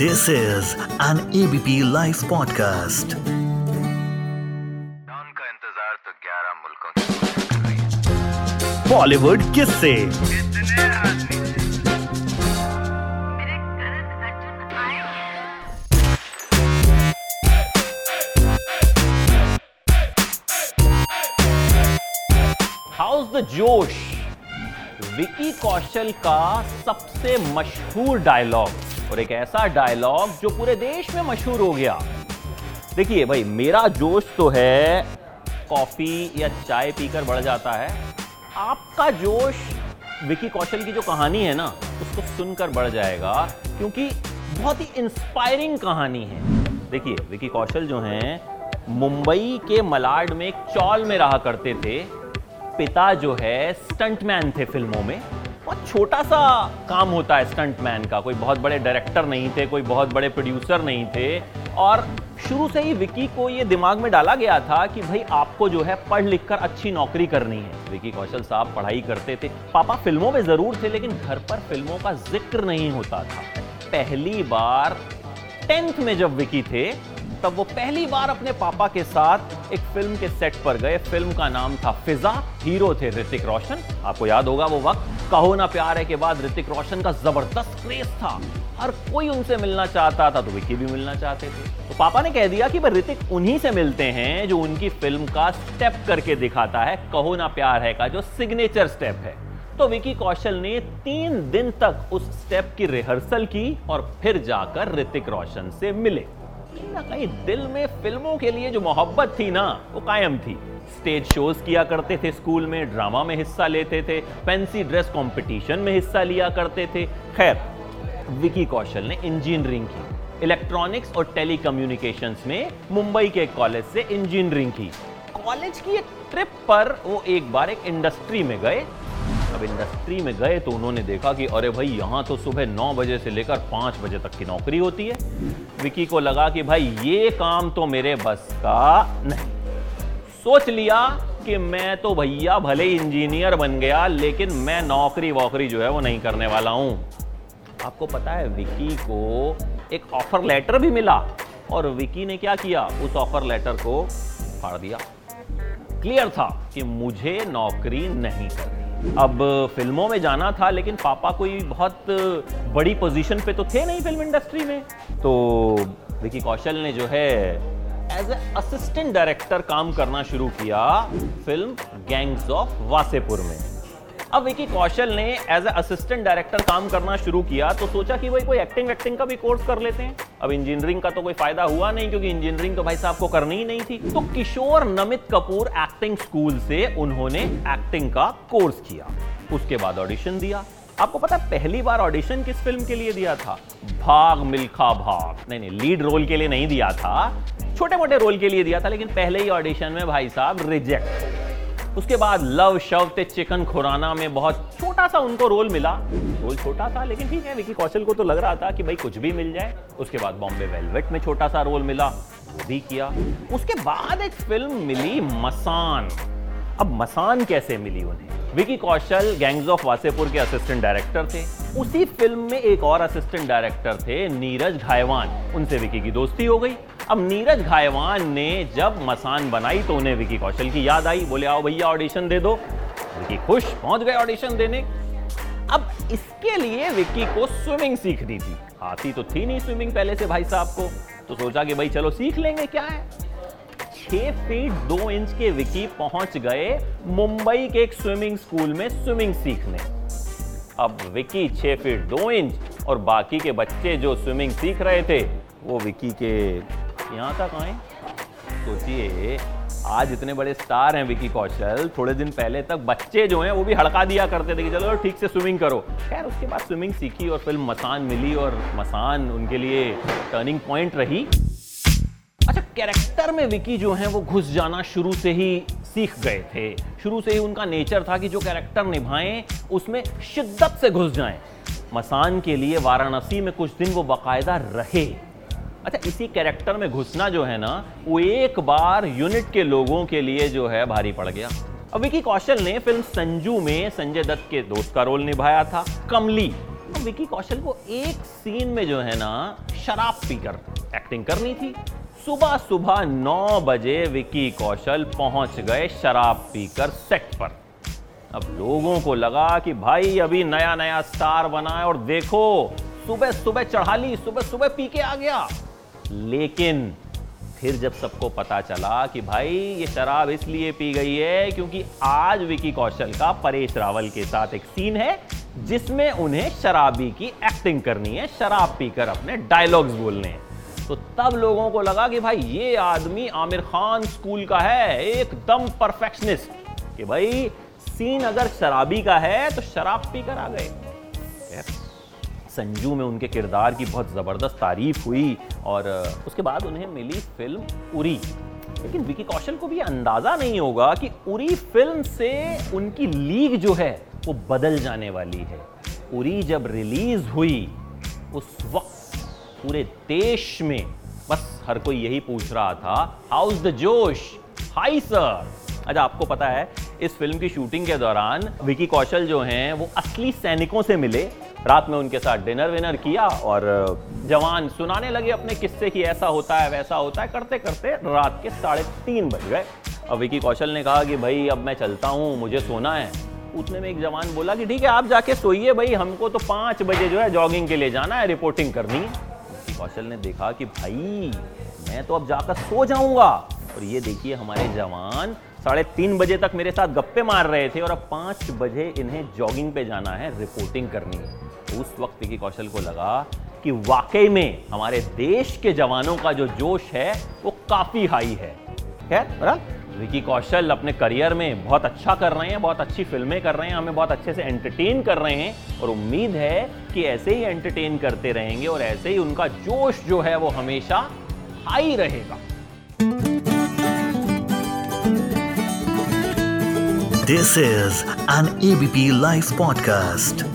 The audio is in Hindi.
This is an ABP Life podcast. का इंतज़ार तो 11 मुल्कों की Bollywood किससे? कितने आदमी हाउस द जोश विकी कौशल का सबसे मशहूर डायलॉग और एक ऐसा डायलॉग जो पूरे देश में मशहूर हो गया। देखिए भाई, मेरा जोश तो है कॉफ़ी या चाय पीकर बढ़ जाता है। आपका जोश, विकी कौशल की जो कहानी है ना, उसको सुनकर बढ़ जाएगा, क्योंकि बहुत ही इंस्पायरिंग कहानी है। देखिए, विकी कौशल जो हैं, मुंबई के मलाड में चौल में रहा करते थे। पिता जो है स्टंटमैन थे फ़िल्मों में। बहुत छोटा सा काम होता है स्टंटमैन का। कोई बहुत बड़े डायरेक्टर नहीं थे, कोई बहुत बड़े प्रोड्यूसर नहीं थे। और शुरू से ही विकी को ये दिमाग में डाला गया था कि भाई आपको जो है पढ़ लिख कर अच्छी नौकरी करनी है। विकी कौशल साहब पढ़ाई करते थे। पापा फ़िल्मों में ज़रूर थे, लेकिन घर पर फ़िल्मों का ज़िक्र नहीं होता था। पहली बार टेंथ में जब विकी थे, तब वो पहली बार अपने पापा के साथ एक फ़िल्म के सेट पर गए। फ़िल्म का नाम था फिजा। हीरो थे ऋतिक रोशन। आपको याद होगा वो वक्त। कहो ना प्यार है, के बाद ऋतिक रोशन का ज़बरदस्त क्रेज था। हर कोई उनसे मिलना चाहता था तो विकी भी मिलना चाहते थे। तो पापा ने कह दिया कि भाई ऋतिक उन्हीं से मिलते हैं जो उनकी फ़िल्म का स्टेप करके दिखाता है, कहो ना प्यार है का, जो सिग्नेचर स्टेप है। तो विकी कौशल ने तीन दिन तक उस स्टेप की रिहर्सल की और फिर जाकर ऋतिक रोशन से मिले। कहीं ना कहीं दिल में फ़िल्मों के लिए जो मोहब्बत थी ना, वो कायम थी। स्टेज शोज़ किया करते थे स्कूल में ड्रामा में हिस्सा लेते थे फैंसी ड्रेस कंपटीशन में हिस्सा लिया करते थे। खैर विकी कौशल ने इंजीनियरिंग की। इलेक्ट्रॉनिक्स और टेलीकम्युनिकेशंस में मुंबई के कॉलेज से इंजीनियरिंग की। कॉलेज की एक ट्रिप पर वो एक बार एक इंडस्ट्री में गए अब इंडस्ट्री में गए तो उन्होंने देखा कि अरे भाई, यहाँ तो सुबह नौ बजे से लेकर पाँच बजे तक की नौकरी होती है। विकी को लगा कि भाई, ये काम तो मेरे बस का नहीं। सोच लिया कि मैं तो भैया भले ही इंजीनियर बन गया, लेकिन मैं नौकरी वोकरी जो है वो नहीं करने वाला हूँ। आपको पता है, विकी को एक ऑफ़र लेटर भी मिला, और विकी ने क्या किया? उस ऑफ़र लेटर को फाड़ दिया। क्लियर था कि मुझे नौकरी नहीं करनी। अब फ़िल्मों में जाना था, लेकिन पापा कोई बहुत बड़ी पोजीशन पे तो थे नहीं फ़िल्म इंडस्ट्री में। तो विकी कौशल ने जो है एज ए असिस्टेंट डायरेक्टर काम करना शुरू किया फ़िल्म गैंग्स ऑफ़ वासेपुर में। अब विकी कौशल ने एज ए असिस्टेंट डायरेक्टर काम करना शुरू किया तो सोचा कि वही कोई एक्टिंग वैक्टिंग का भी कोर्स कर लेते हैं। अब इंजीनियरिंग का तो कोई फ़ायदा हुआ नहीं, क्योंकि इंजीनियरिंग तो भाई साहब को करनी ही नहीं थी। तो किशोर नमित कपूर एक्टिंग स्कूल से उन्होंने एक्टिंग का कोर्स किया। उसके बाद ऑडिशन दिया। आपको पता है, पहली बार ऑडिशन किस फ़िल्म के लिए दिया था? भाग मिल्खा भाग। नहीं नहीं लीड रोल के लिए नहीं दिया था। छोटे मोटे रोल के लिए दिया था, लेकिन पहले ही ऑडिशन में भाई साहब रिजेक्ट उसके बाद लव शव ते चिकन खुराना में बहुत छोटा सा उनको रोल मिला। रोल छोटा था, लेकिन ठीक है, विकी कौशल को तो लग रहा था कि भाई कुछ भी मिल जाए। उसके बाद बॉम्बे वेलवेट में छोटा सा रोल मिला, वो भी किया। उसके बाद एक फ़िल्म मिली मसान। अब मसान कैसे मिली उन्हें? विकी कौशल गैंग्स ऑफ़ वासेपुर के असिस्टेंट डायरेक्टर थे। उसी फ़िल्म में एक और असिस्टेंट डायरेक्टर थे, नीरज घायवान। उनसे विकी की दोस्ती हो गई। अब नीरज घायवान ने जब मसान बनाई तो उन्हें विकी कौशल की याद आई। बोले, आओ भैया ऑडिशन दे दो। विकी खुश, पहुँच गए ऑडिशन देने। अब इसके लिए विक्की को स्विमिंग सीखनी थी। आती तो थी नहीं स्विमिंग पहले से भाई साहब को। तो सोचा कि, भाई, चलो सीख लेंगे, क्या है? छह फीट दो इंच के विकी पहुँच गए मुंबई के एक स्विमिंग स्कूल में स्विमिंग सीखने। अब विकी छह फीट दो इंच और बाकी के बच्चे जो स्विमिंग सीख रहे थे, वो विकी के यहाँ तक आए। सोचिए, आज इतने बड़े स्टार हैं विकी कौशल, थोड़े दिन पहले तक बच्चे जो हैं वो भी हड़का दिया करते थे कि चलो ठीक से स्विमिंग करो। खैर, उसके बाद स्विमिंग सीखी और फ़िल्म मसान मिली और मसान उनके लिए टर्निंग पॉइंट रही। अच्छा कैरेक्टर में विकी जो है, वो घुस जाना शुरू से ही सीख गए थे। शुरू से ही उनका नेचर था कि जो कैरेक्टर निभाएँ, उसमें शिद्दत से घुस जाएँ। मसान के लिए वाराणसी में कुछ दिन वो बाकायदा रहे। अच्छा इसी कैरेक्टर में घुसना जो है ना, वो एक बार यूनिट के लोगों के लिए जो है भारी पड़ गया। अब विकी कौशल ने फ़िल्म संजू में संजय दत्त के दोस्त का रोल निभाया था, कमली। अब विकी कौशल को एक सीन में जो है ना, शराब पीकर एक्टिंग करनी थी। सुबह सुबह नौ बजे विकी कौशल पहुँच गए शराब पीकर सेट पर। अब लोगों को लगा कि भाई अभी नया नया स्टार बना है और देखो सुबह सुबह चढ़ा ली सुबह सुबह पी के आ गया। लेकिन फिर जब सबको पता चला कि भाई ये शराब इसलिए पी गई है क्योंकि आज विकी कौशल का परेश रावल के साथ एक सीन है जिसमें उन्हें शराबी की एक्टिंग करनी है, शराब पीकर अपने डायलॉग्स बोलने। हैं तो तब लोगों को लगा कि भाई, ये आदमी आमिर खान स्कूल का है, एकदम परफेक्शनिस्ट। कि भाई, सीन अगर शराबी का है तो शराब पीकर आ गए। संजू में उनके किरदार की बहुत ज़बरदस्त तारीफ़ हुई और उसके बाद उन्हें मिली फ़िल्म उरी। लेकिन विकी कौशल को भी अंदाज़ा नहीं होगा कि उरी फ़िल्म से उनकी लीग जो है, वो बदल जाने वाली है। उरी जब रिलीज़ हुई, उस वक्त पूरे देश में बस हर कोई यही पूछ रहा था how's the josh? High sir अच्छा आपको पता है, इस फ़िल्म की शूटिंग के दौरान विकी कौशल जो हैं, वो असली सैनिकों से मिले। रात में उनके साथ डिनर विनर किया और जवान सुनाने लगे अपने किस्से कि ऐसा होता है, वैसा होता है। करते करते रात के साढ़े तीन बज गए। अब विकी कौशल ने कहा कि, भाई, अब मैं चलता हूँ, मुझे सोना है। उतने में एक जवान बोला कि, ठीक है, आप जाके सोइए भाई, हमको तो पाँच बजे जो है जॉगिंग के लिए जाना है, रिपोर्टिंग करनी विकी कौशल ने देखा कि भाई, मैं तो अब जाकर सो जाऊँगा। और ये देखिए, हमारे जवान साढ़े तीन बजे तक मेरे साथ गप्पे मार रहे थे और अब पाँच बजे इन्हें जॉगिंग पे जाना है रिपोर्टिंग करनी है। तो उस वक्त की कौशल को लगा कि वाकई में हमारे देश के जवानों का जो जोश है, वो काफ़ी हाई है। खैर विकी कौशल अपने करियर में बहुत अच्छा कर रहे हैं, बहुत अच्छी फ़िल्में कर रहे हैं, हमें बहुत अच्छे से एंटरटेन कर रहे हैं और उम्मीद है कि ऐसे ही एंटरटेन करते रहेंगे और ऐसे ही उनका जोश जो है वो हमेशा हाई रहेगा This is an ABP Life podcast.